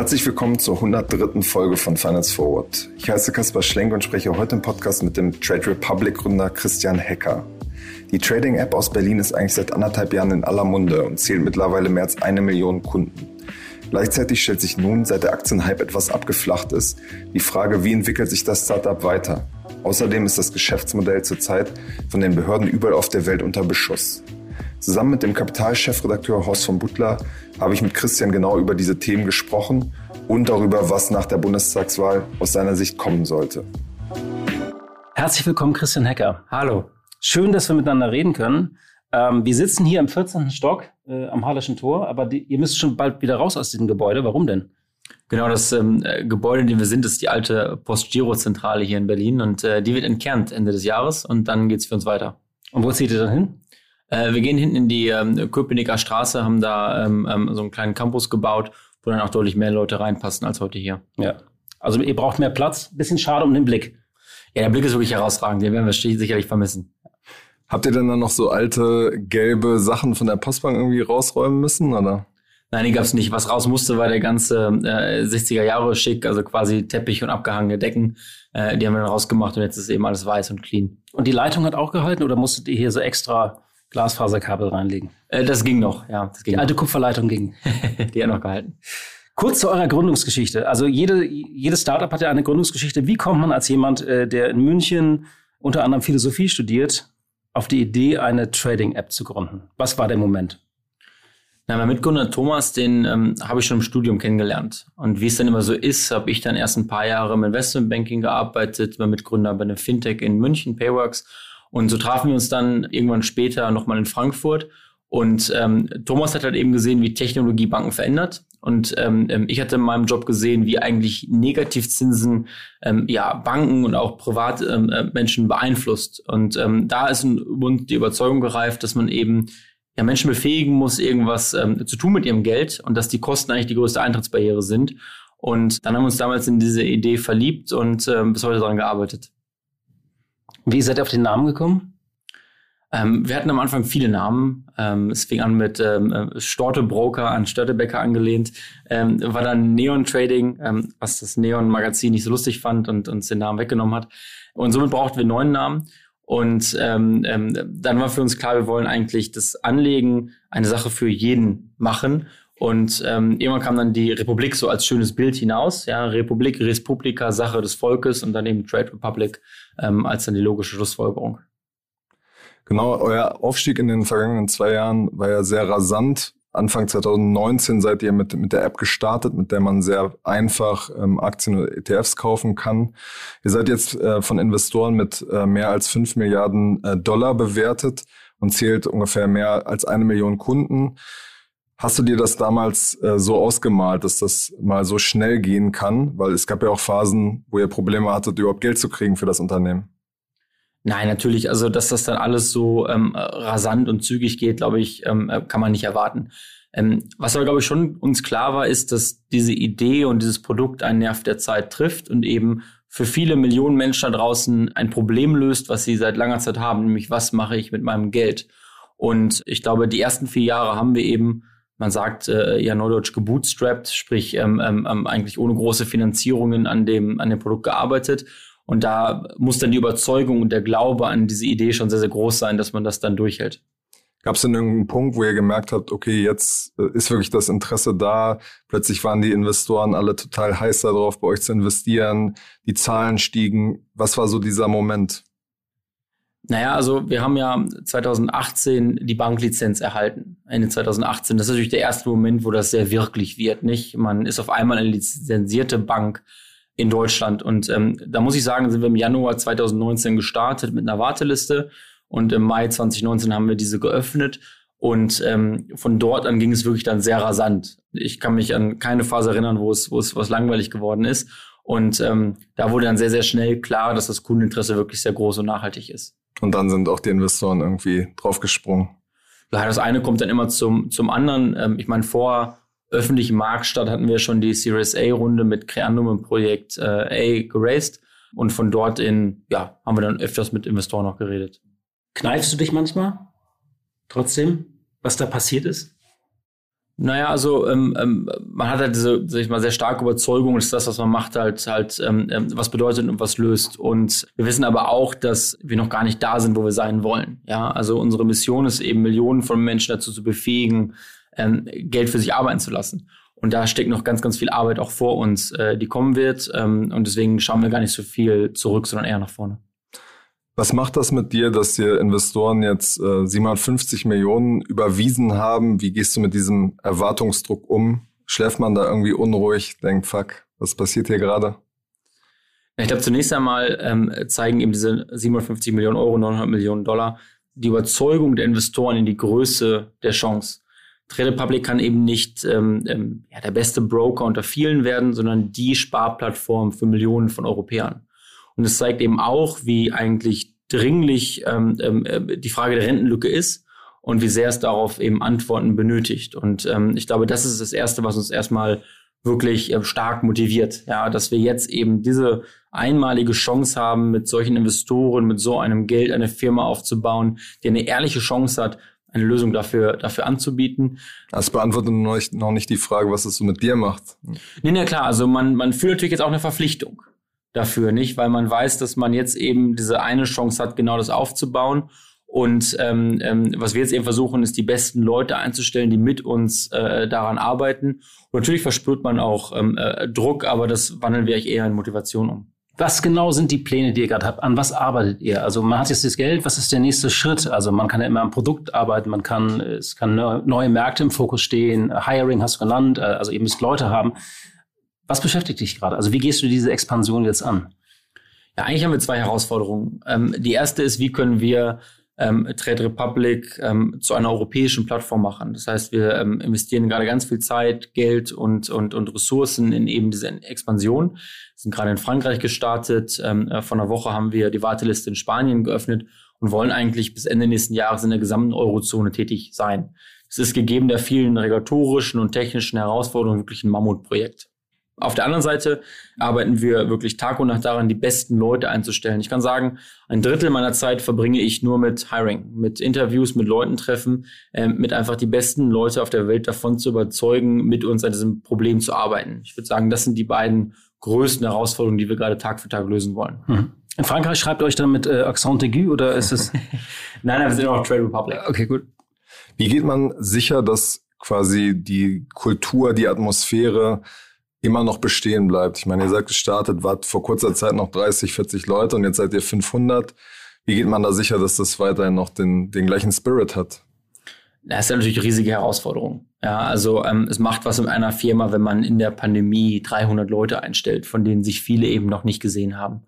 Herzlich willkommen zur 103. Folge von Finance Forward. Ich heiße Kaspar Schlenk und spreche heute im Podcast mit dem Trade Republic Gründer Christian Hecker. Die Trading-App aus Berlin ist eigentlich seit anderthalb Jahren in aller Munde und zählt mittlerweile mehr als eine Million Kunden. Gleichzeitig stellt sich nun, seit der Aktienhype etwas abgeflacht ist, die Frage, wie entwickelt sich das Startup weiter? Außerdem ist das Geschäftsmodell zurzeit von den Behörden überall auf der Welt unter Beschuss. Zusammen mit dem Kapitalchefredakteur Horst von Butler habe ich mit Christian genau über diese Themen gesprochen und darüber, was nach der Bundestagswahl aus seiner Sicht kommen sollte. Herzlich willkommen, Christian Hecker. Hallo. Schön, dass wir miteinander reden können. Ähm, wir sitzen hier im 14. Stock äh, am Halleschen Tor, aber die, ihr müsst schon bald wieder raus aus diesem Gebäude. Warum denn? Genau, das ähm, Gebäude, in dem wir sind, ist die alte Postgiro-Zentrale hier in Berlin und äh, die wird entkernt Ende des Jahres und dann geht's für uns weiter. Und wo zieht ihr dann hin? Äh, wir gehen hinten in die ähm, Köpenicker Straße, haben da ähm, ähm, so einen kleinen Campus gebaut, wo dann auch deutlich mehr Leute reinpassen als heute hier. Ja. Also ihr braucht mehr Platz. Bisschen schade um den Blick. Ja, der Blick ist wirklich herausragend. Den werden wir sicherlich vermissen. Habt ihr denn dann noch so alte gelbe Sachen von der Postbank irgendwie rausräumen müssen, oder? Nein, die gab's nicht. Was raus musste, war der ganze äh, 60er Jahre Schick, also quasi Teppich und abgehangene Decken. Äh, die haben wir dann rausgemacht und jetzt ist eben alles weiß und clean. Und die Leitung hat auch gehalten oder musstet ihr hier so extra Glasfaserkabel reinlegen? Äh, das ging noch, ja. Das ging die alte Kupferleitung ging. die hat noch gehalten. Kurz zu eurer Gründungsgeschichte. Also jede, jedes Startup hat ja eine Gründungsgeschichte. Wie kommt man als jemand, äh, der in München unter anderem Philosophie studiert, auf die Idee, eine Trading-App zu gründen? Was war der Moment? Na, mein Mitgründer Thomas, den ähm, habe ich schon im Studium kennengelernt. Und wie es dann immer so ist, habe ich dann erst ein paar Jahre im Investmentbanking gearbeitet, mein Mitgründer bei einem Fintech in München, Payworks. Und so trafen wir uns dann irgendwann später nochmal in Frankfurt. Und ähm, Thomas hat halt eben gesehen, wie Technologie Banken verändert. Und ähm, ähm ich hatte in meinem Job gesehen, wie eigentlich Negativzinsen ähm, ja Banken und auch Privatmenschen ähm, äh, beeinflusst. Und ähm, da ist ein Bund die Überzeugung gereift, dass man eben ja, Menschen befähigen muss, irgendwas ähm, zu tun mit ihrem Geld und dass die Kosten eigentlich die größte Eintrittsbarriere sind. Und dann haben wir uns damals in diese Idee verliebt und ähm, bis heute daran gearbeitet. Wie seid ihr auf den Namen gekommen? Ähm, wir hatten am Anfang viele Namen. Ähm, es fing an mit ähm, äh, Storte Broker an Störtebecker angelehnt. Ähm, war dann Neon Trading, ähm, was das Neon Magazin nicht so lustig fand und uns den Namen weggenommen hat. Und somit brauchten wir neuen Namen. Und ähm, ähm, dann war für uns klar, wir wollen eigentlich das Anlegen eine Sache für jeden machen. Und irgendwann kam dann die Republik so als schönes Bild hinaus. Ja, Republik, Respublika, Sache des Volkes und dann eben Trade Republic ähm, als dann die logische Schlussfolgerung. Genau, euer Aufstieg in den vergangenen zwei Jahren war ja sehr rasant. Anfang 2019 seid ihr mit, mit der App gestartet, mit der man sehr einfach ähm, Aktien oder ETFs kaufen kann. Ihr seid jetzt äh, von Investoren mit äh, mehr als fünf Milliarden äh, Dollar bewertet und zählt ungefähr mehr als eine Million Kunden. Hast du dir das damals äh, so ausgemalt, dass das mal so schnell gehen kann? Weil es gab ja auch Phasen, wo ihr Probleme hattet, überhaupt Geld zu kriegen für das Unternehmen. Nein, natürlich. Also, dass das dann alles so ähm, rasant und zügig geht, glaube ich, ähm, äh, kann man nicht erwarten. Ähm, was aber, glaube ich, schon uns klar war, ist, dass diese Idee und dieses Produkt einen Nerv der Zeit trifft und eben für viele Millionen Menschen da draußen ein Problem löst, was sie seit langer Zeit haben, nämlich was mache ich mit meinem Geld? Und ich glaube, die ersten vier Jahre haben wir eben, man sagt äh, ja neudeutsch gebootstrapped, sprich ähm, ähm, ähm eigentlich ohne große Finanzierungen an dem, an dem Produkt gearbeitet und da muss dann die Überzeugung und der Glaube an diese Idee schon sehr, sehr groß sein, dass man das dann durchhält. Gab es denn irgendeinen Punkt, wo ihr gemerkt habt, okay, jetzt äh, ist wirklich das Interesse da, plötzlich waren die Investoren alle total heiß darauf, bei euch zu investieren, die Zahlen stiegen. Was war so dieser Moment? Naja, also wir haben ja 2018 die Banklizenz erhalten. Ende 2018. Das ist natürlich der erste Moment, wo das sehr wirklich wird, nicht? Man ist auf einmal eine lizenzierte Bank in Deutschland. Und ähm, da muss ich sagen, sind wir im Januar 2019 gestartet mit einer Warteliste und im Mai 2019 haben wir diese geöffnet. Und ähm, von dort an ging es wirklich dann sehr rasant. Ich kann mich an keine Phase erinnern, wo es, wo es was langweilig geworden ist. Und ähm, da wurde dann sehr, sehr schnell klar, dass das Kundeninteresse wirklich sehr groß und nachhaltig ist. Und dann sind auch die Investoren irgendwie draufgesprungen. Ja, das eine kommt dann immer zum, zum anderen. Ähm, ich meine, vor öffentlichen Marktstart hatten wir schon die Series A-Runde mit Creandum im Projekt äh, A geraced. Und von dort in, ja, haben wir dann öfters mit Investoren noch geredet. Kneifst du dich manchmal? trotzdem, was da passiert ist? Naja, also ähm, ähm, man hat halt diese, sag ich mal, sehr starke Überzeugung, dass das, was man macht, halt halt ähm, ähm, was bedeutet und was löst. Und wir wissen aber auch, dass wir noch gar nicht da sind, wo wir sein wollen. Ja, also unsere Mission ist eben Millionen von Menschen dazu zu befähigen, ähm, Geld für sich arbeiten zu lassen. Und da steckt noch ganz, ganz viel Arbeit auch vor uns, äh, die kommen wird. Ähm, und deswegen schauen wir gar nicht so viel zurück, sondern eher nach vorne. Was macht das mit dir, dass dir Investoren jetzt äh, 750 Millionen überwiesen haben? Wie gehst du mit diesem Erwartungsdruck um? Schläft man da irgendwie unruhig, denkt, fuck, was passiert hier gerade? Ich glaube, zunächst einmal ähm, zeigen eben diese 750 Millionen Euro, 900 Millionen Dollar die Überzeugung der Investoren in die Größe der Chance. Trade Republic kann eben nicht ähm, ähm, ja, der beste Broker unter vielen werden, sondern die Sparplattform für Millionen von Europäern. Und es zeigt eben auch, wie eigentlich dringlich ähm, ähm, äh, die Frage der Rentenlücke ist und wie sehr es darauf eben Antworten benötigt. Und ähm, ich glaube, das ist das Erste, was uns erstmal wirklich äh, stark motiviert, ja, dass wir jetzt eben diese einmalige Chance haben, mit solchen Investoren, mit so einem Geld eine Firma aufzubauen, die eine ehrliche Chance hat, eine Lösung dafür, dafür anzubieten. Das beantwortet noch nicht, noch nicht die Frage, was es so mit dir macht. Nee, nee, klar. Also man, man fühlt natürlich jetzt auch eine Verpflichtung dafür, nicht? Weil man weiß, dass man jetzt eben diese eine Chance hat, genau das aufzubauen. Und ähm, ähm, was wir jetzt eben versuchen, ist die besten Leute einzustellen, die mit uns äh, daran arbeiten. Und natürlich verspürt man auch ähm, äh, Druck, aber das wandeln wir eher in Motivation um. Was genau sind die Pläne, die ihr gerade habt? An was arbeitet ihr? Also man hat jetzt das Geld, was ist der nächste Schritt? Also man kann ja immer am Produkt arbeiten, man kann, es kann neue Märkte im Fokus stehen, Hiring hast du genannt, äh, also ihr müsst Leute haben. Was beschäftigt dich gerade? Also wie gehst du diese Expansion jetzt an? Ja, eigentlich haben wir zwei Herausforderungen. Ähm, die erste ist, wie können wir ähm, Trade Republic ähm, zu einer europäischen Plattform machen. Das heißt, wir ähm, investieren gerade ganz viel Zeit, Geld und, und, und Ressourcen in eben diese Expansion. Wir sind gerade in Frankreich gestartet. Ähm, äh, vor einer Woche haben wir die Warteliste in Spanien geöffnet und wollen eigentlich bis Ende nächsten Jahres in der gesamten Eurozone tätig sein. Es ist gegeben der vielen regulatorischen und technischen Herausforderungen wirklich ein Mammutprojekt. Auf der anderen Seite arbeiten wir wirklich Tag und Nacht daran, die besten Leute einzustellen. Ich kann sagen, ein Drittel meiner Zeit verbringe ich nur mit Hiring, mit Interviews, mit Leuten treffen, äh, mit einfach die besten Leute auf der Welt davon zu überzeugen, mit uns an diesem Problem zu arbeiten. Ich würde sagen, das sind die beiden größten Herausforderungen, die wir gerade Tag für Tag lösen wollen. Mhm. In Frankreich schreibt euch dann mit äh, Accent aigu oder ist es? nein, nein, wir sind auch Trade Republic. Okay, gut. Wie geht man sicher, dass quasi die Kultur, die Atmosphäre immer noch bestehen bleibt. Ich meine, ihr seid gestartet, wart vor kurzer Zeit noch 30, 40 Leute und jetzt seid ihr 500. Wie geht man da sicher, dass das weiterhin noch den, den gleichen Spirit hat? Das ist ja natürlich eine riesige Herausforderung. Ja, also ähm, es macht was in einer Firma, wenn man in der Pandemie 300 Leute einstellt, von denen sich viele eben noch nicht gesehen haben.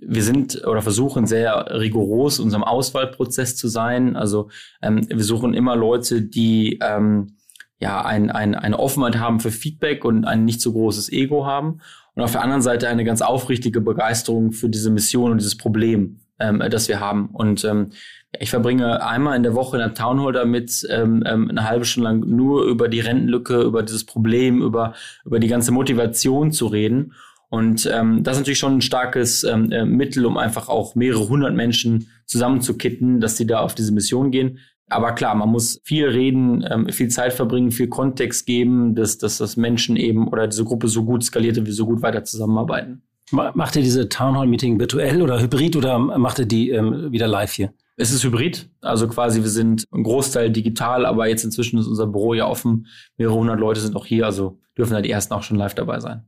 Wir sind oder versuchen sehr rigoros unserem Auswahlprozess zu sein. Also ähm, wir suchen immer Leute, die ähm, ja, ein, ein, eine Offenheit haben für Feedback und ein nicht so großes Ego haben. Und auf der anderen Seite eine ganz aufrichtige Begeisterung für diese Mission und dieses Problem, ähm, das wir haben. Und ähm, ich verbringe einmal in der Woche in der Townhall damit, ähm, ähm, eine halbe Stunde lang nur über die Rentenlücke, über dieses Problem, über, über die ganze Motivation zu reden. Und ähm, das ist natürlich schon ein starkes ähm, äh, Mittel, um einfach auch mehrere hundert Menschen zusammenzukitten, dass sie da auf diese Mission gehen. Aber klar, man muss viel reden, ähm, viel Zeit verbringen, viel Kontext geben, dass, dass das Menschen eben oder diese Gruppe so gut skaliert und wir so gut weiter zusammenarbeiten. Macht ihr diese Townhall-Meeting virtuell oder hybrid oder macht ihr die ähm, wieder live hier? Es ist hybrid, also quasi wir sind ein Großteil digital, aber jetzt inzwischen ist unser Büro ja offen. Mehrere hundert Leute sind auch hier, also dürfen da die ersten auch schon live dabei sein.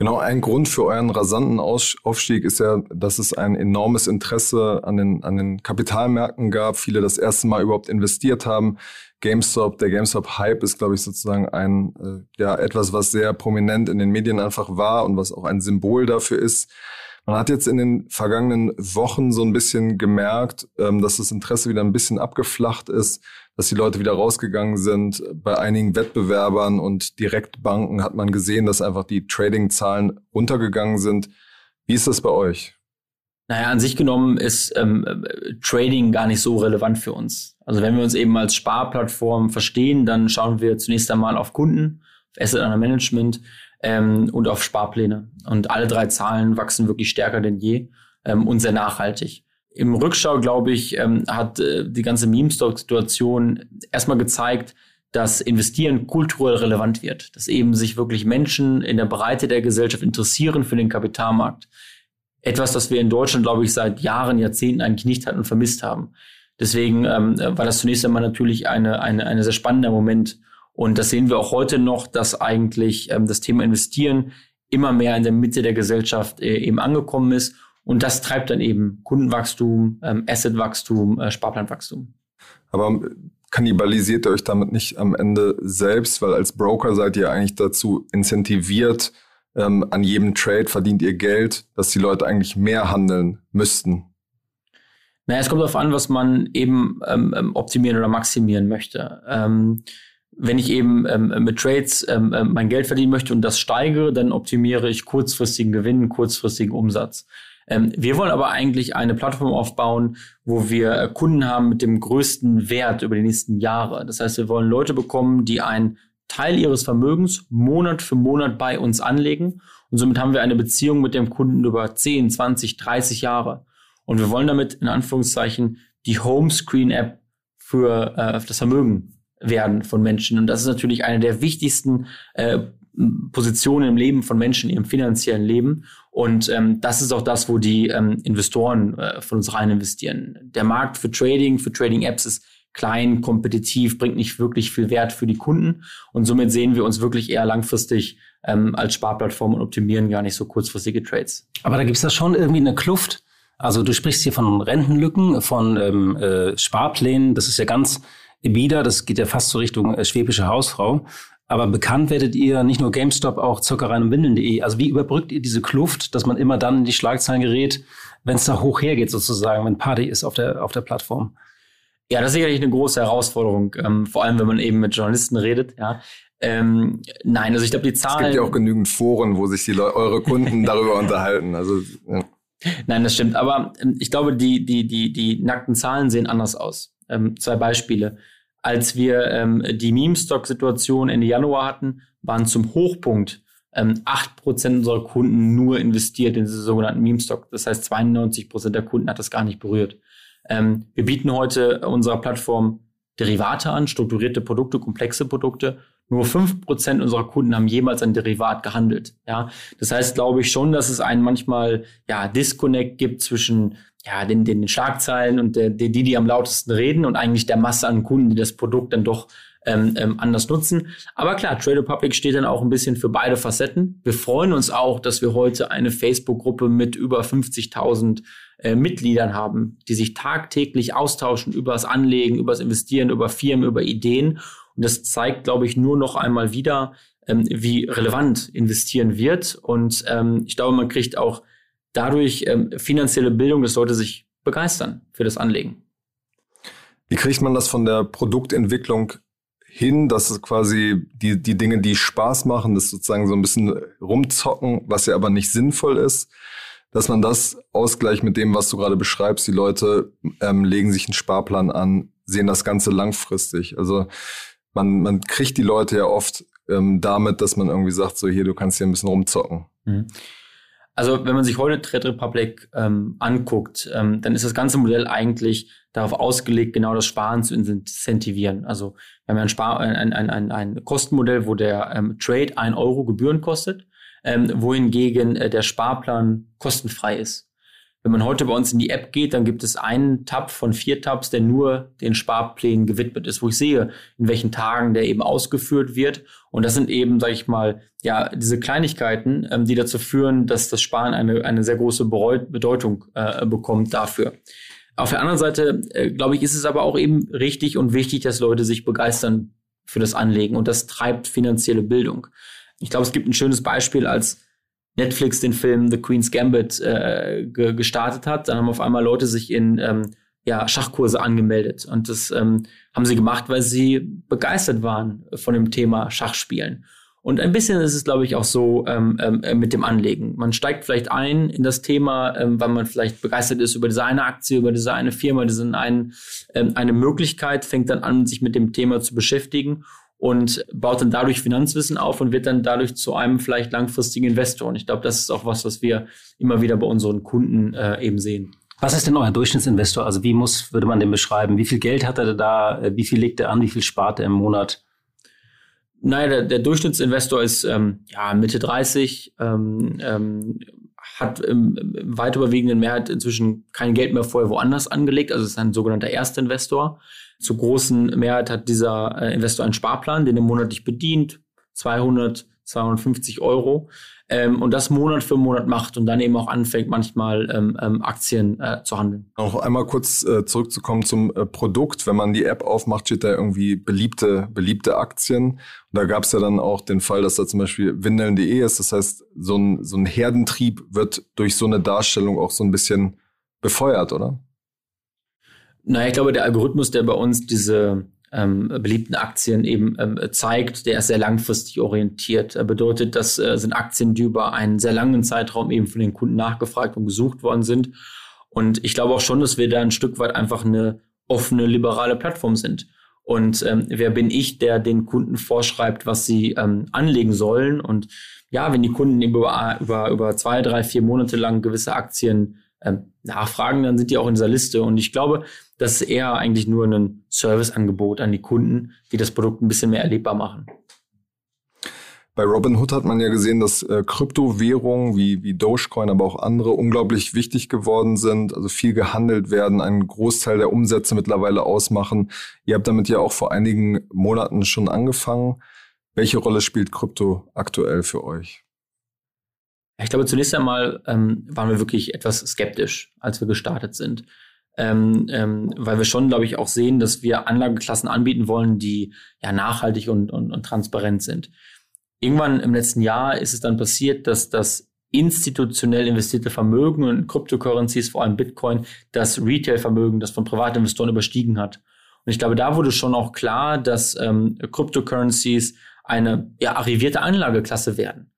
Genau, ein Grund für euren rasanten Aufstieg ist ja, dass es ein enormes Interesse an den, an den Kapitalmärkten gab. Viele das erste Mal überhaupt investiert haben. GameStop, der GameStop-Hype ist, glaube ich, sozusagen ein, äh, ja, etwas, was sehr prominent in den Medien einfach war und was auch ein Symbol dafür ist. Man hat jetzt in den vergangenen Wochen so ein bisschen gemerkt, ähm, dass das Interesse wieder ein bisschen abgeflacht ist dass die Leute wieder rausgegangen sind. Bei einigen Wettbewerbern und Direktbanken hat man gesehen, dass einfach die Trading-Zahlen runtergegangen sind. Wie ist das bei euch? Naja, an sich genommen ist ähm, Trading gar nicht so relevant für uns. Also wenn wir uns eben als Sparplattform verstehen, dann schauen wir zunächst einmal auf Kunden, auf Asset Under Management ähm, und auf Sparpläne. Und alle drei Zahlen wachsen wirklich stärker denn je ähm, und sehr nachhaltig. Im Rückschau, glaube ich, ähm, hat äh, die ganze Meme-Stock-Situation erstmal gezeigt, dass Investieren kulturell relevant wird, dass eben sich wirklich Menschen in der Breite der Gesellschaft interessieren für den Kapitalmarkt. Etwas, das wir in Deutschland, glaube ich, seit Jahren, Jahrzehnten eigentlich nicht hatten und vermisst haben. Deswegen ähm, war das zunächst einmal natürlich eine, eine, eine sehr spannender Moment. Und das sehen wir auch heute noch, dass eigentlich ähm, das Thema Investieren immer mehr in der Mitte der Gesellschaft äh, eben angekommen ist. Und das treibt dann eben Kundenwachstum, ähm, Assetwachstum, äh, Sparplanwachstum. Aber kannibalisiert ihr euch damit nicht am Ende selbst, weil als Broker seid ihr eigentlich dazu incentiviert, ähm, an jedem Trade verdient ihr Geld, dass die Leute eigentlich mehr handeln müssten. Naja, es kommt darauf an, was man eben ähm, ähm, optimieren oder maximieren möchte. Ähm, wenn ich eben ähm, mit Trades ähm, ähm, mein Geld verdienen möchte und das steigere, dann optimiere ich kurzfristigen Gewinn, kurzfristigen Umsatz. Ähm, wir wollen aber eigentlich eine Plattform aufbauen, wo wir äh, Kunden haben mit dem größten Wert über die nächsten Jahre. Das heißt, wir wollen Leute bekommen, die einen Teil ihres Vermögens Monat für Monat bei uns anlegen. Und somit haben wir eine Beziehung mit dem Kunden über 10, 20, 30 Jahre. Und wir wollen damit in Anführungszeichen die Homescreen-App für äh, das Vermögen werden von Menschen. Und das ist natürlich eine der wichtigsten äh, Positionen im Leben von Menschen, im finanziellen Leben. Und ähm, das ist auch das, wo die ähm, Investoren äh, von uns rein investieren. Der Markt für Trading, für Trading-Apps ist klein, kompetitiv, bringt nicht wirklich viel Wert für die Kunden. Und somit sehen wir uns wirklich eher langfristig ähm, als Sparplattform und optimieren gar nicht so kurzfristige Trades. Aber da gibt es da schon irgendwie eine Kluft. Also du sprichst hier von Rentenlücken, von ähm, äh, Sparplänen. Das ist ja ganz bieder. Das geht ja fast so Richtung äh, schwäbische Hausfrau. Aber bekannt werdet ihr nicht nur GameStop, auch Zuckereien und Windeln.de. Also wie überbrückt ihr diese Kluft, dass man immer dann in die Schlagzeilen gerät, wenn es da hoch hergeht sozusagen, wenn Party ist auf der, auf der Plattform? Ja, das ist sicherlich eine große Herausforderung, ähm, vor allem wenn man eben mit Journalisten redet. Ja. Ähm, nein, also ich glaube, die Zahlen. Es gibt ja auch genügend Foren, wo sich die Le eure Kunden darüber unterhalten. Also ja. Nein, das stimmt. Aber ähm, ich glaube, die, die, die, die nackten Zahlen sehen anders aus. Ähm, zwei Beispiele. Als wir ähm, die Meme-Stock-Situation Ende Januar hatten, waren zum Hochpunkt ähm, 8% unserer Kunden nur investiert in diese sogenannten Meme-Stock. Das heißt, 92% der Kunden hat das gar nicht berührt. Ähm, wir bieten heute unserer Plattform Derivate an, strukturierte Produkte, komplexe Produkte. Nur fünf Prozent unserer Kunden haben jemals ein Derivat gehandelt. Ja, das heißt, glaube ich schon, dass es einen manchmal ja Disconnect gibt zwischen ja den, den Schlagzeilen und der, die, die am lautesten reden und eigentlich der Masse an Kunden, die das Produkt dann doch ähm, ähm, anders nutzen. Aber klar, Trade Republic steht dann auch ein bisschen für beide Facetten. Wir freuen uns auch, dass wir heute eine Facebook-Gruppe mit über 50.000 äh, Mitgliedern haben, die sich tagtäglich austauschen über das Anlegen, über das Investieren, über Firmen, über Ideen und das zeigt, glaube ich, nur noch einmal wieder, ähm, wie relevant investieren wird. Und ähm, ich glaube, man kriegt auch dadurch ähm, finanzielle Bildung, dass Leute sich begeistern für das Anlegen. Wie kriegt man das von der Produktentwicklung hin, dass es quasi die, die Dinge, die Spaß machen, das sozusagen so ein bisschen rumzocken, was ja aber nicht sinnvoll ist, dass man das ausgleicht mit dem, was du gerade beschreibst. Die Leute ähm, legen sich einen Sparplan an, sehen das Ganze langfristig. Also man, man kriegt die Leute ja oft ähm, damit, dass man irgendwie sagt, so hier, du kannst hier ein bisschen rumzocken. Mhm. Also wenn man sich heute Trade Republic ähm, anguckt, ähm, dann ist das ganze Modell eigentlich darauf ausgelegt, genau das Sparen zu incentivieren. Also wir haben ein, Spar ein, ein, ein, ein Kostenmodell, wo der ähm, Trade ein Euro Gebühren kostet, ähm, wohingegen äh, der Sparplan kostenfrei ist. Wenn man heute bei uns in die App geht, dann gibt es einen Tab von vier Tabs, der nur den Sparplänen gewidmet ist, wo ich sehe, in welchen Tagen der eben ausgeführt wird. Und das sind eben, sage ich mal, ja, diese Kleinigkeiten, ähm, die dazu führen, dass das Sparen eine, eine sehr große Bedeutung äh, bekommt dafür. Auf der anderen Seite, äh, glaube ich, ist es aber auch eben richtig und wichtig, dass Leute sich begeistern für das Anlegen und das treibt finanzielle Bildung. Ich glaube, es gibt ein schönes Beispiel, als Netflix den Film The Queen's Gambit äh, ge gestartet hat, dann haben auf einmal Leute sich in ähm, ja, Schachkurse angemeldet. Und das ähm, haben sie gemacht, weil sie begeistert waren von dem Thema Schachspielen. Und ein bisschen ist es, glaube ich, auch so ähm, ähm, mit dem Anlegen. Man steigt vielleicht ein in das Thema, ähm, weil man vielleicht begeistert ist über diese eine Aktie, über diese eine Firma, diese eine, ähm, eine Möglichkeit, fängt dann an, sich mit dem Thema zu beschäftigen und baut dann dadurch Finanzwissen auf und wird dann dadurch zu einem vielleicht langfristigen Investor. Und ich glaube, das ist auch was, was wir immer wieder bei unseren Kunden äh, eben sehen. Was ist denn euer Durchschnittsinvestor? Also wie muss, würde man den beschreiben? Wie viel Geld hat er da? Wie viel legt er an? Wie viel spart er im Monat? Naja, der, der Durchschnittsinvestor ist ähm, ja, Mitte 30, ähm, ähm, hat im, im weit überwiegenden Mehrheit inzwischen kein Geld mehr vorher woanders angelegt, also ist ein sogenannter Erstinvestor. Zur großen Mehrheit hat dieser äh, Investor einen Sparplan, den er monatlich bedient, 200, 250 Euro ähm, und das Monat für Monat macht und dann eben auch anfängt, manchmal ähm, ähm, Aktien äh, zu handeln. Noch einmal kurz äh, zurückzukommen zum äh, Produkt. Wenn man die App aufmacht, steht da irgendwie beliebte, beliebte Aktien. Und da gab es ja dann auch den Fall, dass da zum Beispiel windeln.de ist. Das heißt, so ein, so ein Herdentrieb wird durch so eine Darstellung auch so ein bisschen befeuert, oder? Naja, ich glaube, der Algorithmus, der bei uns diese ähm, beliebten Aktien eben ähm, zeigt, der ist sehr langfristig orientiert. Er bedeutet, das äh, sind Aktien, die über einen sehr langen Zeitraum eben von den Kunden nachgefragt und gesucht worden sind. Und ich glaube auch schon, dass wir da ein Stück weit einfach eine offene, liberale Plattform sind. Und ähm, wer bin ich, der den Kunden vorschreibt, was sie ähm, anlegen sollen? Und ja, wenn die Kunden über, über, über zwei, drei, vier Monate lang gewisse Aktien ähm, nachfragen, dann sind die auch in dieser Liste. Und ich glaube, das ist eher eigentlich nur ein Serviceangebot an die Kunden, die das Produkt ein bisschen mehr erlebbar machen. Bei Robinhood hat man ja gesehen, dass äh, Kryptowährungen wie, wie Dogecoin, aber auch andere unglaublich wichtig geworden sind, also viel gehandelt werden, einen Großteil der Umsätze mittlerweile ausmachen. Ihr habt damit ja auch vor einigen Monaten schon angefangen. Welche Rolle spielt Krypto aktuell für euch? Ich glaube, zunächst einmal ähm, waren wir wirklich etwas skeptisch, als wir gestartet sind. Ähm, ähm, weil wir schon, glaube ich, auch sehen, dass wir Anlageklassen anbieten wollen, die ja nachhaltig und, und, und transparent sind. Irgendwann im letzten Jahr ist es dann passiert, dass das institutionell investierte Vermögen und Cryptocurrencies, vor allem Bitcoin, das Retail-Vermögen, das von Privatinvestoren überstiegen hat. Und ich glaube, da wurde schon auch klar, dass ähm, Cryptocurrencies eine ja, arrivierte Anlageklasse werden.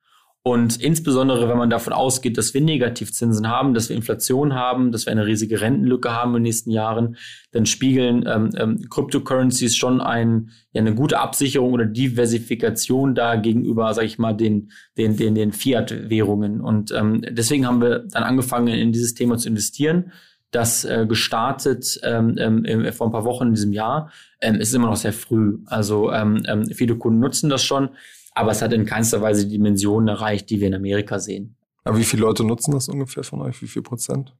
Und insbesondere, wenn man davon ausgeht, dass wir Negativzinsen haben, dass wir Inflation haben, dass wir eine riesige Rentenlücke haben in den nächsten Jahren, dann spiegeln ähm, ähm, Cryptocurrencies schon ein, ja, eine gute Absicherung oder Diversifikation da gegenüber, sag ich mal, den, den, den, den Fiat-Währungen. Und ähm, deswegen haben wir dann angefangen, in dieses Thema zu investieren. Das äh, gestartet ähm, ähm, vor ein paar Wochen in diesem Jahr. Ähm, ist immer noch sehr früh. Also ähm, ähm, viele Kunden nutzen das schon aber es hat in keinster Weise die Dimensionen erreicht, die wir in Amerika sehen. Aber wie viele Leute nutzen das ungefähr von euch? Wie viel Prozent?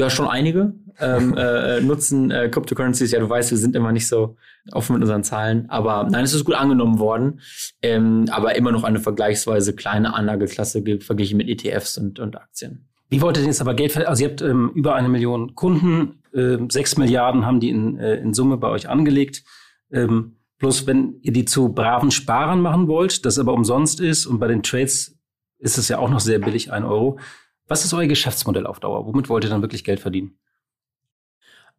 Ja, schon einige ähm, äh, nutzen äh, Cryptocurrencies. Ja, du weißt, wir sind immer nicht so offen mit unseren Zahlen. Aber nein, es ist gut angenommen worden. Ähm, aber immer noch eine vergleichsweise kleine Anlageklasse verglichen mit ETFs und, und Aktien. Wie wollt ihr denn jetzt aber Geld verdienen? Also ihr habt ähm, über eine Million Kunden, äh, sechs Milliarden haben die in, äh, in Summe bei euch angelegt. Ähm, Bloß wenn ihr die zu braven Sparern machen wollt, das aber umsonst ist und bei den Trades ist es ja auch noch sehr billig, ein Euro. Was ist euer Geschäftsmodell auf Dauer? Womit wollt ihr dann wirklich Geld verdienen?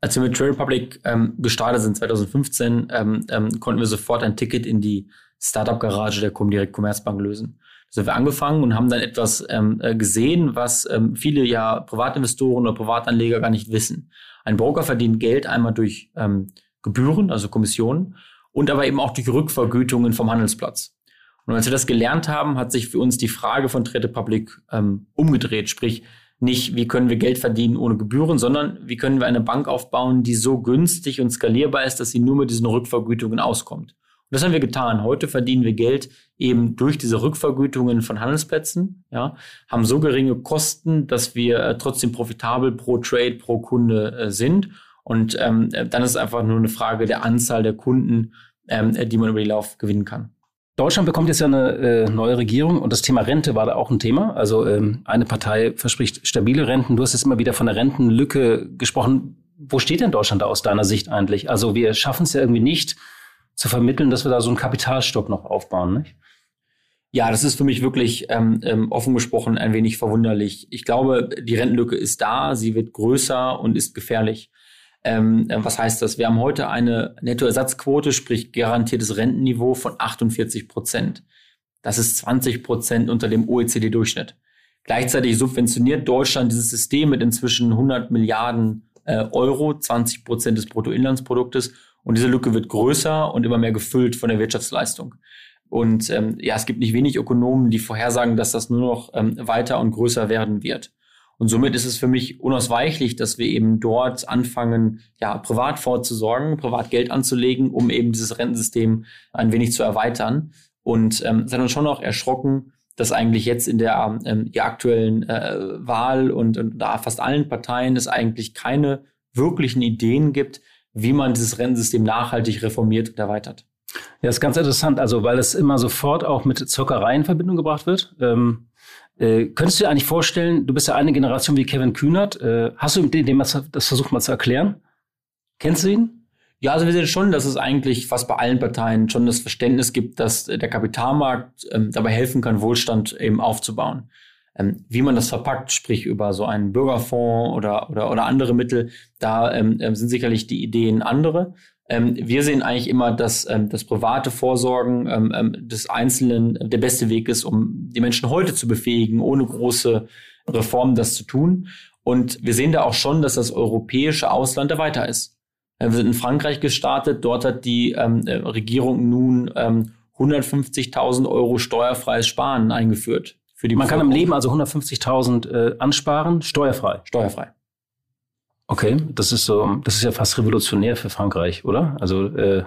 Als wir mit Trade Republic ähm, gestartet sind 2015, ähm, ähm, konnten wir sofort ein Ticket in die Startup-Garage der Comdirect Commerzbank lösen. Da sind wir angefangen und haben dann etwas ähm, äh, gesehen, was ähm, viele ja Privatinvestoren oder Privatanleger gar nicht wissen. Ein Broker verdient Geld einmal durch ähm, Gebühren, also Kommissionen, und aber eben auch durch Rückvergütungen vom Handelsplatz. Und als wir das gelernt haben, hat sich für uns die Frage von Trade Public ähm, umgedreht. Sprich, nicht, wie können wir Geld verdienen ohne Gebühren, sondern wie können wir eine Bank aufbauen, die so günstig und skalierbar ist, dass sie nur mit diesen Rückvergütungen auskommt. Und das haben wir getan. Heute verdienen wir Geld eben durch diese Rückvergütungen von Handelsplätzen, ja, haben so geringe Kosten, dass wir äh, trotzdem profitabel pro Trade, pro Kunde äh, sind und ähm, dann ist es einfach nur eine Frage der Anzahl der Kunden, ähm, die man über die Lauf gewinnen kann. Deutschland bekommt jetzt ja eine äh, neue Regierung und das Thema Rente war da auch ein Thema. Also ähm, eine Partei verspricht stabile Renten. Du hast jetzt immer wieder von der Rentenlücke gesprochen. Wo steht denn Deutschland da aus deiner Sicht eigentlich? Also wir schaffen es ja irgendwie nicht zu vermitteln, dass wir da so einen Kapitalstock noch aufbauen, nicht? Ja, das ist für mich wirklich ähm, ähm, offen gesprochen ein wenig verwunderlich. Ich glaube, die Rentenlücke ist da, sie wird größer und ist gefährlich. Ähm, äh, was heißt das? Wir haben heute eine Nettoersatzquote, sprich garantiertes Rentenniveau von 48 Prozent. Das ist 20 Prozent unter dem OECD-Durchschnitt. Gleichzeitig subventioniert Deutschland dieses System mit inzwischen 100 Milliarden äh, Euro, 20 Prozent des Bruttoinlandsproduktes. Und diese Lücke wird größer und immer mehr gefüllt von der Wirtschaftsleistung. Und ähm, ja, es gibt nicht wenig Ökonomen, die vorhersagen, dass das nur noch ähm, weiter und größer werden wird. Und somit ist es für mich unausweichlich, dass wir eben dort anfangen, ja, privat vorzusorgen, privat Geld anzulegen, um eben dieses Rentensystem ein wenig zu erweitern. Und ähm, es hat uns schon auch erschrocken, dass eigentlich jetzt in der, ähm, der aktuellen äh, Wahl und, und da fast allen Parteien es eigentlich keine wirklichen Ideen gibt, wie man dieses Rentensystem nachhaltig reformiert und erweitert. Ja, ist ganz interessant, also weil es immer sofort auch mit Zockerei in Verbindung gebracht wird. Ähm, äh, könntest du dir eigentlich vorstellen, du bist ja eine Generation wie Kevin Kühnert, äh, hast du dem das versucht mal zu erklären? Kennst du ihn? Ja, also wir sehen schon, dass es eigentlich fast bei allen Parteien schon das Verständnis gibt, dass der Kapitalmarkt ähm, dabei helfen kann, Wohlstand eben aufzubauen. Ähm, wie man das verpackt, sprich über so einen Bürgerfonds oder, oder, oder andere Mittel, da ähm, ähm sind sicherlich die Ideen andere. Ähm, wir sehen eigentlich immer, dass ähm, das private Vorsorgen ähm, des Einzelnen der beste Weg ist, um die Menschen heute zu befähigen, ohne große Reformen das zu tun. Und wir sehen da auch schon, dass das europäische Ausland da weiter ist. Äh, wir sind in Frankreich gestartet. Dort hat die ähm, äh, Regierung nun ähm, 150.000 Euro steuerfreies Sparen eingeführt. Für die Man kann im Leben also 150.000 äh, ansparen, steuerfrei. Steuerfrei. Okay, das ist so, das ist ja fast revolutionär für Frankreich, oder? Also äh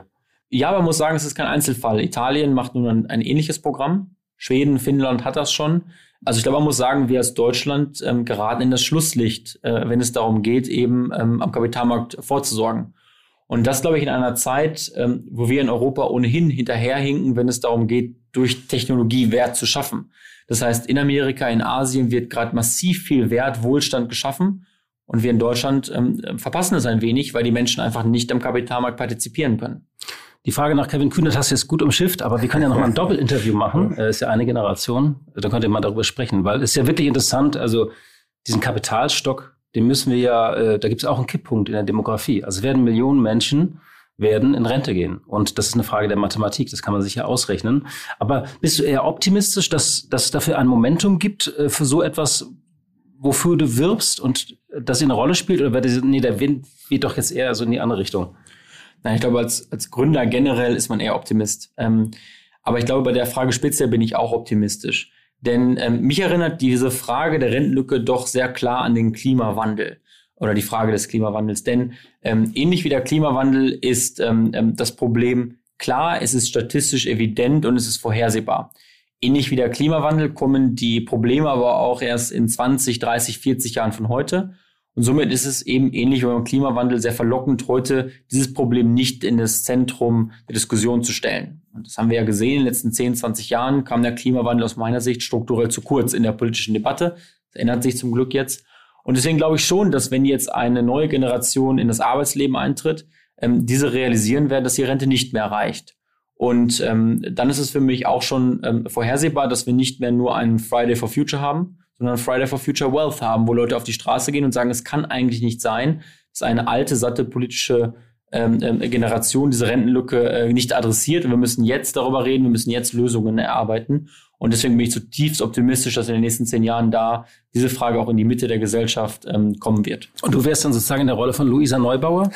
ja, man muss sagen, es ist kein Einzelfall. Italien macht nun ein, ein ähnliches Programm. Schweden, Finnland hat das schon. Also ich glaube, man muss sagen, wir als Deutschland ähm, geraten in das Schlusslicht, äh, wenn es darum geht, eben ähm, am Kapitalmarkt vorzusorgen. Und das, glaube ich, in einer Zeit, ähm, wo wir in Europa ohnehin hinterherhinken, wenn es darum geht, durch Technologie Wert zu schaffen. Das heißt, in Amerika, in Asien wird gerade massiv viel Wert, Wohlstand geschaffen. Und wir in Deutschland ähm, verpassen es ein wenig, weil die Menschen einfach nicht am Kapitalmarkt partizipieren können. Die Frage nach Kevin Kühnert hast du jetzt gut umschifft, aber wir können ja noch mal ein Doppelinterview machen. Er ist ja eine Generation. Da könnt ihr mal darüber sprechen, weil es ist ja wirklich interessant. Also diesen Kapitalstock den müssen wir ja, äh, da gibt es auch einen Kipppunkt in der Demografie. Also werden Millionen Menschen werden in Rente gehen. Und das ist eine Frage der Mathematik, das kann man sich ja ausrechnen. Aber bist du eher optimistisch, dass, dass es dafür ein Momentum gibt äh, für so etwas, wofür du wirbst und das in eine Rolle spielt? Oder wird nee, der Wind weht doch jetzt eher so in die andere Richtung? Nein, ich glaube, als, als Gründer generell ist man eher Optimist. Ähm, aber ich glaube, bei der Frage speziell bin ich auch optimistisch. Denn ähm, mich erinnert diese Frage der Rentenlücke doch sehr klar an den Klimawandel oder die Frage des Klimawandels. Denn ähm, ähnlich wie der Klimawandel ist ähm, ähm das Problem klar, es ist statistisch evident und es ist vorhersehbar. Ähnlich wie der Klimawandel kommen die Probleme aber auch erst in 20, 30, 40 Jahren von heute. Und somit ist es eben ähnlich wie beim Klimawandel sehr verlockend, heute dieses Problem nicht in das Zentrum der Diskussion zu stellen. Und das haben wir ja gesehen, in den letzten 10, 20 Jahren kam der Klimawandel aus meiner Sicht strukturell zu kurz in der politischen Debatte. Das ändert sich zum Glück jetzt. Und deswegen glaube ich schon, dass wenn jetzt eine neue Generation in das Arbeitsleben eintritt, ähm, diese realisieren werden, dass die Rente nicht mehr reicht. Und ähm, dann ist es für mich auch schon ähm, vorhersehbar, dass wir nicht mehr nur einen Friday for Future haben, sondern Friday for Future Wealth haben, wo Leute auf die Straße gehen und sagen, es kann eigentlich nicht sein, dass eine alte, satte politische ähm, ähm, Generation diese Rentenlücke äh, nicht adressiert. Und wir müssen jetzt darüber reden, wir müssen jetzt Lösungen erarbeiten. Und deswegen bin ich zutiefst optimistisch, dass in den nächsten zehn Jahren da diese Frage auch in die Mitte der Gesellschaft ähm, kommen wird. Und du wärst dann sozusagen in der Rolle von Luisa Neubauer?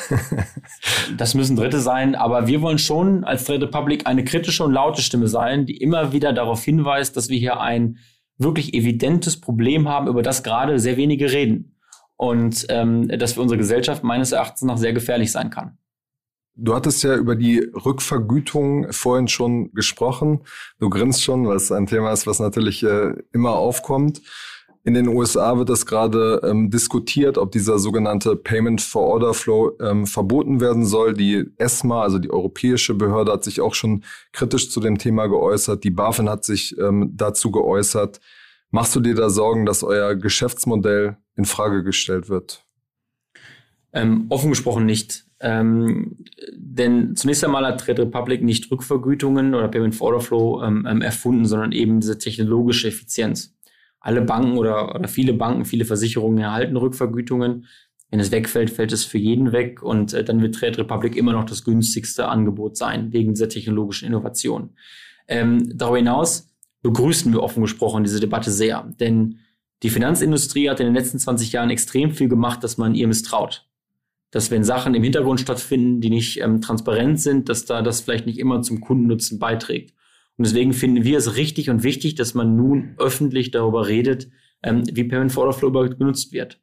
das müssen Dritte sein, aber wir wollen schon als Trade Republic eine kritische und laute Stimme sein, die immer wieder darauf hinweist, dass wir hier ein wirklich evidentes Problem haben, über das gerade sehr wenige reden. Und ähm, das für unsere Gesellschaft meines Erachtens noch sehr gefährlich sein kann. Du hattest ja über die Rückvergütung vorhin schon gesprochen. Du grinst schon, weil es ein Thema ist, was natürlich äh, immer aufkommt. In den USA wird das gerade ähm, diskutiert, ob dieser sogenannte Payment for Order Flow ähm, verboten werden soll. Die ESMA, also die europäische Behörde, hat sich auch schon kritisch zu dem Thema geäußert. Die BaFin hat sich ähm, dazu geäußert. Machst du dir da Sorgen, dass euer Geschäftsmodell in Frage gestellt wird? Ähm, offen gesprochen nicht. Ähm, denn zunächst einmal hat Trade Republic nicht Rückvergütungen oder Payment for Order Flow ähm, ähm, erfunden, sondern eben diese technologische Effizienz. Alle Banken oder, oder viele Banken, viele Versicherungen erhalten Rückvergütungen. Wenn es wegfällt, fällt es für jeden weg und äh, dann wird Trade Republic immer noch das günstigste Angebot sein, wegen dieser technologischen Innovation. Ähm, darüber hinaus begrüßen wir offen gesprochen diese Debatte sehr, denn die Finanzindustrie hat in den letzten 20 Jahren extrem viel gemacht, dass man ihr misstraut dass wenn Sachen im Hintergrund stattfinden, die nicht ähm, transparent sind, dass da das vielleicht nicht immer zum Kundennutzen beiträgt. Und deswegen finden wir es richtig und wichtig, dass man nun öffentlich darüber redet, ähm, wie Payment for Order Flow genutzt wird.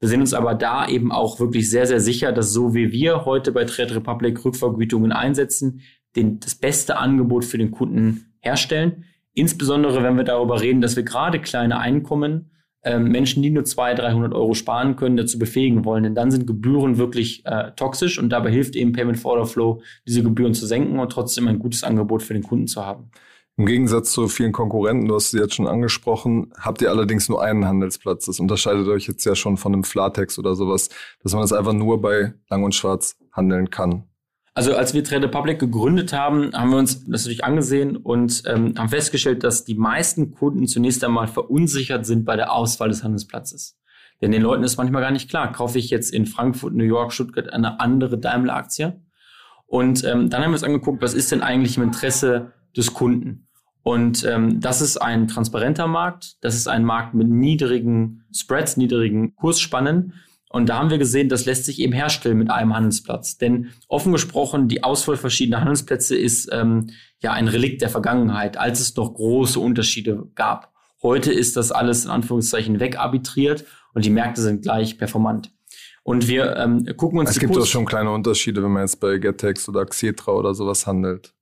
Wir sind uns aber da eben auch wirklich sehr, sehr sicher, dass so wie wir heute bei Trade Republic Rückvergütungen einsetzen, den, das beste Angebot für den Kunden herstellen. Insbesondere, wenn wir darüber reden, dass wir gerade kleine Einkommen Menschen, die nur 200, 300 Euro sparen können, dazu befähigen wollen. Denn dann sind Gebühren wirklich äh, toxisch und dabei hilft eben Payment for Order Flow, diese Gebühren zu senken und trotzdem ein gutes Angebot für den Kunden zu haben. Im Gegensatz zu vielen Konkurrenten, du hast sie jetzt schon angesprochen, habt ihr allerdings nur einen Handelsplatz. Das unterscheidet euch jetzt ja schon von einem Flatex oder sowas, dass man das einfach nur bei Lang und Schwarz handeln kann. Also als wir Trade Republic gegründet haben, haben wir uns das natürlich angesehen und ähm, haben festgestellt, dass die meisten Kunden zunächst einmal verunsichert sind bei der Auswahl des Handelsplatzes. Denn den Leuten ist manchmal gar nicht klar, kaufe ich jetzt in Frankfurt, New York, Stuttgart eine andere Daimler-Aktie? Und ähm, dann haben wir uns angeguckt, was ist denn eigentlich im Interesse des Kunden? Und ähm, das ist ein transparenter Markt, das ist ein Markt mit niedrigen Spreads, niedrigen Kursspannen. Und da haben wir gesehen, das lässt sich eben herstellen mit einem Handelsplatz. Denn offen gesprochen, die Auswahl verschiedener Handelsplätze ist ähm, ja ein Relikt der Vergangenheit, als es noch große Unterschiede gab. Heute ist das alles in Anführungszeichen wegarbitriert und die Märkte sind gleich performant. Und wir ähm, gucken uns es gibt auch schon kleine Unterschiede, wenn man jetzt bei Getex oder Xetra oder sowas handelt.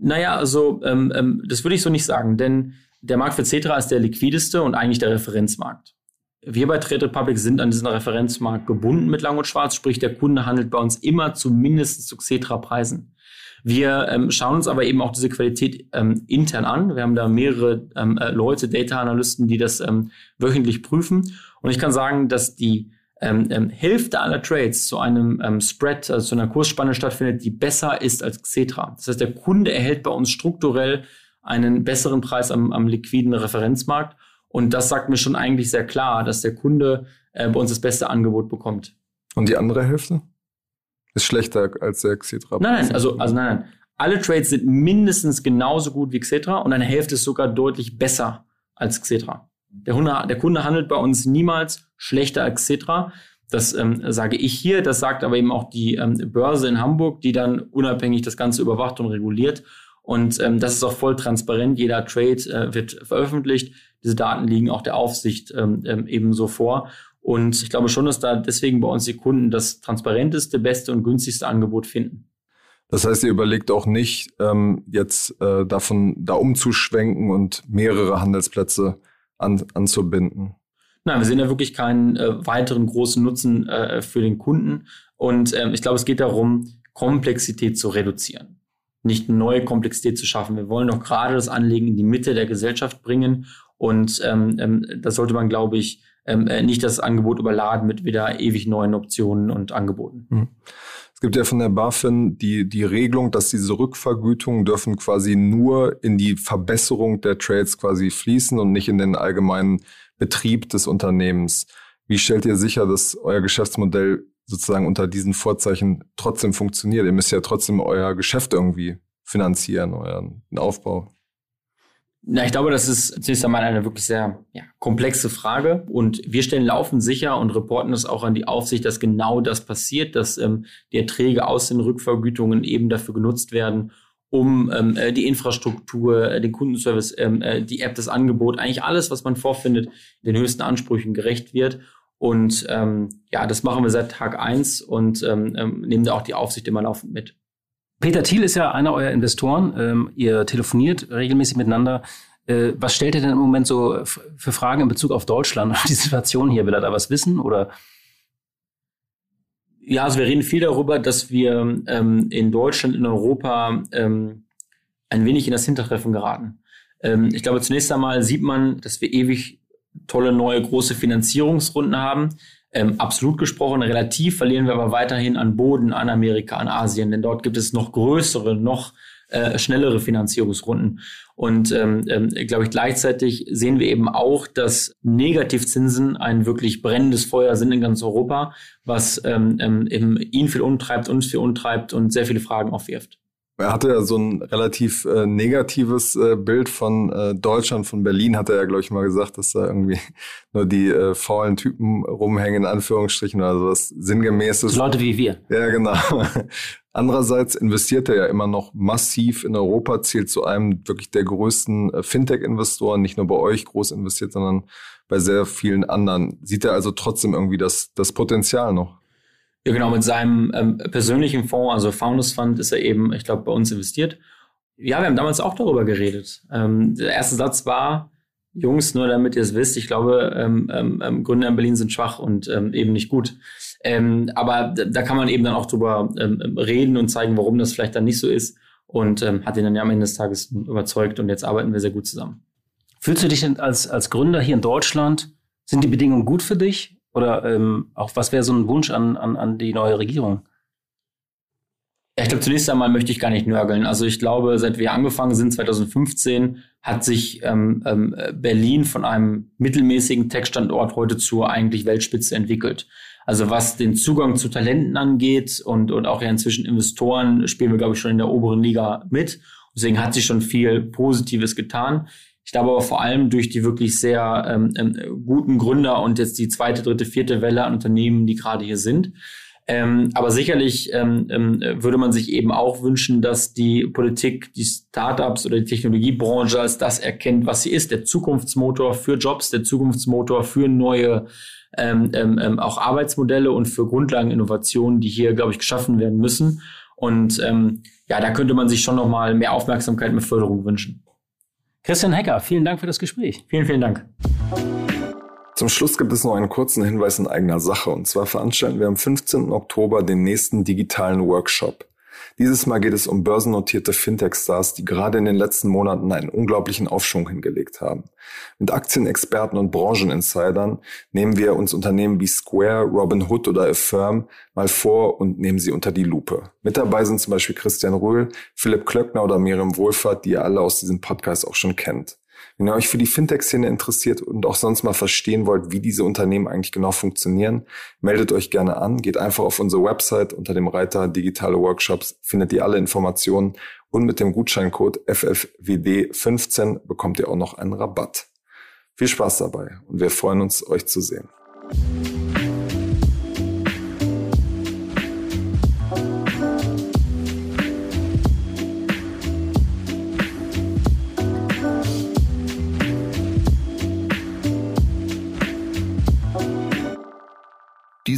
Naja, also ähm, ähm, das würde ich so nicht sagen, denn der Markt für Cetra ist der liquideste und eigentlich der Referenzmarkt. Wir bei Trade Republic sind an diesen Referenzmarkt gebunden mit Lang und Schwarz, sprich der Kunde handelt bei uns immer zumindest zu Xetra-Preisen. Wir ähm, schauen uns aber eben auch diese Qualität ähm, intern an. Wir haben da mehrere ähm, äh, Leute, Data-Analysten, die das ähm, wöchentlich prüfen. Und ich kann sagen, dass die ähm, ähm, Hälfte aller Trades zu einem Spread, also zu einer Kursspanne stattfindet, die besser ist als Xetra. Das heißt, der Kunde erhält bei uns strukturell einen besseren Preis am, am liquiden Referenzmarkt. Und das sagt mir schon eigentlich sehr klar, dass der Kunde äh, bei uns das beste Angebot bekommt. Und die andere Hälfte? Ist schlechter als der Xetra. Nein, nein, also, also nein, nein. Alle Trades sind mindestens genauso gut wie Xetra und eine Hälfte ist sogar deutlich besser als Xetra. Der, Hunde, der Kunde handelt bei uns niemals schlechter als Xetra. Das ähm, sage ich hier, das sagt aber eben auch die ähm, Börse in Hamburg, die dann unabhängig das Ganze überwacht und reguliert. Und ähm, das ist auch voll transparent. Jeder Trade äh, wird veröffentlicht. Diese Daten liegen auch der Aufsicht ähm, ähm, ebenso vor. Und ich glaube schon, dass da deswegen bei uns die Kunden das transparenteste, beste und günstigste Angebot finden. Das heißt, ihr überlegt auch nicht, ähm, jetzt äh, davon da umzuschwenken und mehrere Handelsplätze an, anzubinden. Nein, wir sehen ja wirklich keinen äh, weiteren großen Nutzen äh, für den Kunden. Und ähm, ich glaube, es geht darum, Komplexität zu reduzieren nicht neue Komplexität zu schaffen. Wir wollen doch gerade das Anlegen in die Mitte der Gesellschaft bringen. Und ähm, ähm, da sollte man, glaube ich, ähm, äh, nicht das Angebot überladen mit wieder ewig neuen Optionen und Angeboten. Mhm. Es gibt ja von der BaFin die, die Regelung, dass diese Rückvergütungen dürfen quasi nur in die Verbesserung der Trades quasi fließen und nicht in den allgemeinen Betrieb des Unternehmens. Wie stellt ihr sicher, dass euer Geschäftsmodell sozusagen unter diesen Vorzeichen trotzdem funktioniert. Ihr müsst ja trotzdem euer Geschäft irgendwie finanzieren, euren Aufbau. Na, ich glaube, das ist zunächst einmal eine wirklich sehr ja, komplexe Frage. Und wir stellen laufend sicher und reporten das auch an die Aufsicht, dass genau das passiert, dass ähm, die Erträge aus den Rückvergütungen eben dafür genutzt werden, um ähm, äh, die Infrastruktur, äh, den Kundenservice, ähm, äh, die App, das Angebot, eigentlich alles, was man vorfindet, den höchsten Ansprüchen gerecht wird. Und ähm, ja, das machen wir seit Tag eins und ähm, ähm, nehmen da auch die Aufsicht immer laufend mit. Peter Thiel ist ja einer eurer Investoren. Ähm, ihr telefoniert regelmäßig miteinander. Äh, was stellt ihr denn im Moment so für Fragen in Bezug auf Deutschland und die Situation hier? Will er da was wissen oder? Ja, also wir reden viel darüber, dass wir ähm, in Deutschland, in Europa ähm, ein wenig in das Hintertreffen geraten. Ähm, ich glaube, zunächst einmal sieht man, dass wir ewig tolle neue große Finanzierungsrunden haben. Ähm, absolut gesprochen, relativ verlieren wir aber weiterhin an Boden an Amerika, an Asien, denn dort gibt es noch größere, noch äh, schnellere Finanzierungsrunden. Und ähm, ähm, glaube ich, gleichzeitig sehen wir eben auch, dass Negativzinsen ein wirklich brennendes Feuer sind in ganz Europa, was ähm, ähm, eben ihn viel umtreibt, uns viel umtreibt und sehr viele Fragen aufwirft. Er hatte ja so ein relativ äh, negatives äh, Bild von äh, Deutschland, von Berlin, hat er ja, glaube ich, mal gesagt, dass da irgendwie nur die äh, faulen Typen rumhängen, in Anführungsstrichen, oder sowas sinngemäßes. Leute wie wir. Ja, genau. Andererseits investiert er ja immer noch massiv in Europa, zählt zu einem wirklich der größten äh, Fintech-Investoren, nicht nur bei euch groß investiert, sondern bei sehr vielen anderen. Sieht er also trotzdem irgendwie das, das Potenzial noch? Ja, genau, mit seinem ähm, persönlichen Fonds, also Founders Fund, ist er eben, ich glaube, bei uns investiert. Ja, wir haben damals auch darüber geredet. Ähm, der erste Satz war, Jungs, nur damit ihr es wisst, ich glaube, ähm, ähm, ähm Gründer in Berlin sind schwach und ähm, eben nicht gut. Ähm, aber da kann man eben dann auch drüber ähm, reden und zeigen, warum das vielleicht dann nicht so ist. Und ähm, hat ihn dann ja am Ende des Tages überzeugt und jetzt arbeiten wir sehr gut zusammen. Fühlst du dich denn als, als Gründer hier in Deutschland, sind die Bedingungen gut für dich? Oder ähm, auch was wäre so ein Wunsch an, an, an die neue Regierung? Ich glaube, zunächst einmal möchte ich gar nicht nörgeln. Also ich glaube, seit wir angefangen sind, 2015, hat sich ähm, ähm, Berlin von einem mittelmäßigen Tech-Standort heute zur eigentlich Weltspitze entwickelt. Also was den Zugang zu Talenten angeht und, und auch ja inzwischen Investoren, spielen wir, glaube ich, schon in der oberen Liga mit. Deswegen hat sich schon viel Positives getan. Ich glaube aber vor allem durch die wirklich sehr ähm, ähm, guten Gründer und jetzt die zweite, dritte, vierte Welle an Unternehmen, die gerade hier sind. Ähm, aber sicherlich ähm, ähm, würde man sich eben auch wünschen, dass die Politik die Startups oder die Technologiebranche als das erkennt, was sie ist, der Zukunftsmotor für Jobs, der Zukunftsmotor für neue ähm, ähm, ähm auch Arbeitsmodelle und für Grundlageninnovationen, die hier, glaube ich, geschaffen werden müssen. Und ähm, ja, da könnte man sich schon noch mal mehr Aufmerksamkeit, mehr Förderung wünschen. Christian Hecker, vielen Dank für das Gespräch. Vielen, vielen Dank. Zum Schluss gibt es noch einen kurzen Hinweis in eigener Sache. Und zwar veranstalten wir am 15. Oktober den nächsten digitalen Workshop. Dieses Mal geht es um börsennotierte Fintech-Stars, die gerade in den letzten Monaten einen unglaublichen Aufschwung hingelegt haben. Mit Aktienexperten und Brancheninsidern nehmen wir uns Unternehmen wie Square, Robinhood oder Affirm mal vor und nehmen sie unter die Lupe. Mit dabei sind zum Beispiel Christian Röhl, Philipp Klöckner oder Miriam Wohlfahrt, die ihr alle aus diesem Podcast auch schon kennt. Wenn ihr euch für die Fintech-Szene interessiert und auch sonst mal verstehen wollt, wie diese Unternehmen eigentlich genau funktionieren, meldet euch gerne an. Geht einfach auf unsere Website unter dem Reiter Digitale Workshops, findet ihr alle Informationen und mit dem Gutscheincode FFWD15 bekommt ihr auch noch einen Rabatt. Viel Spaß dabei und wir freuen uns, euch zu sehen.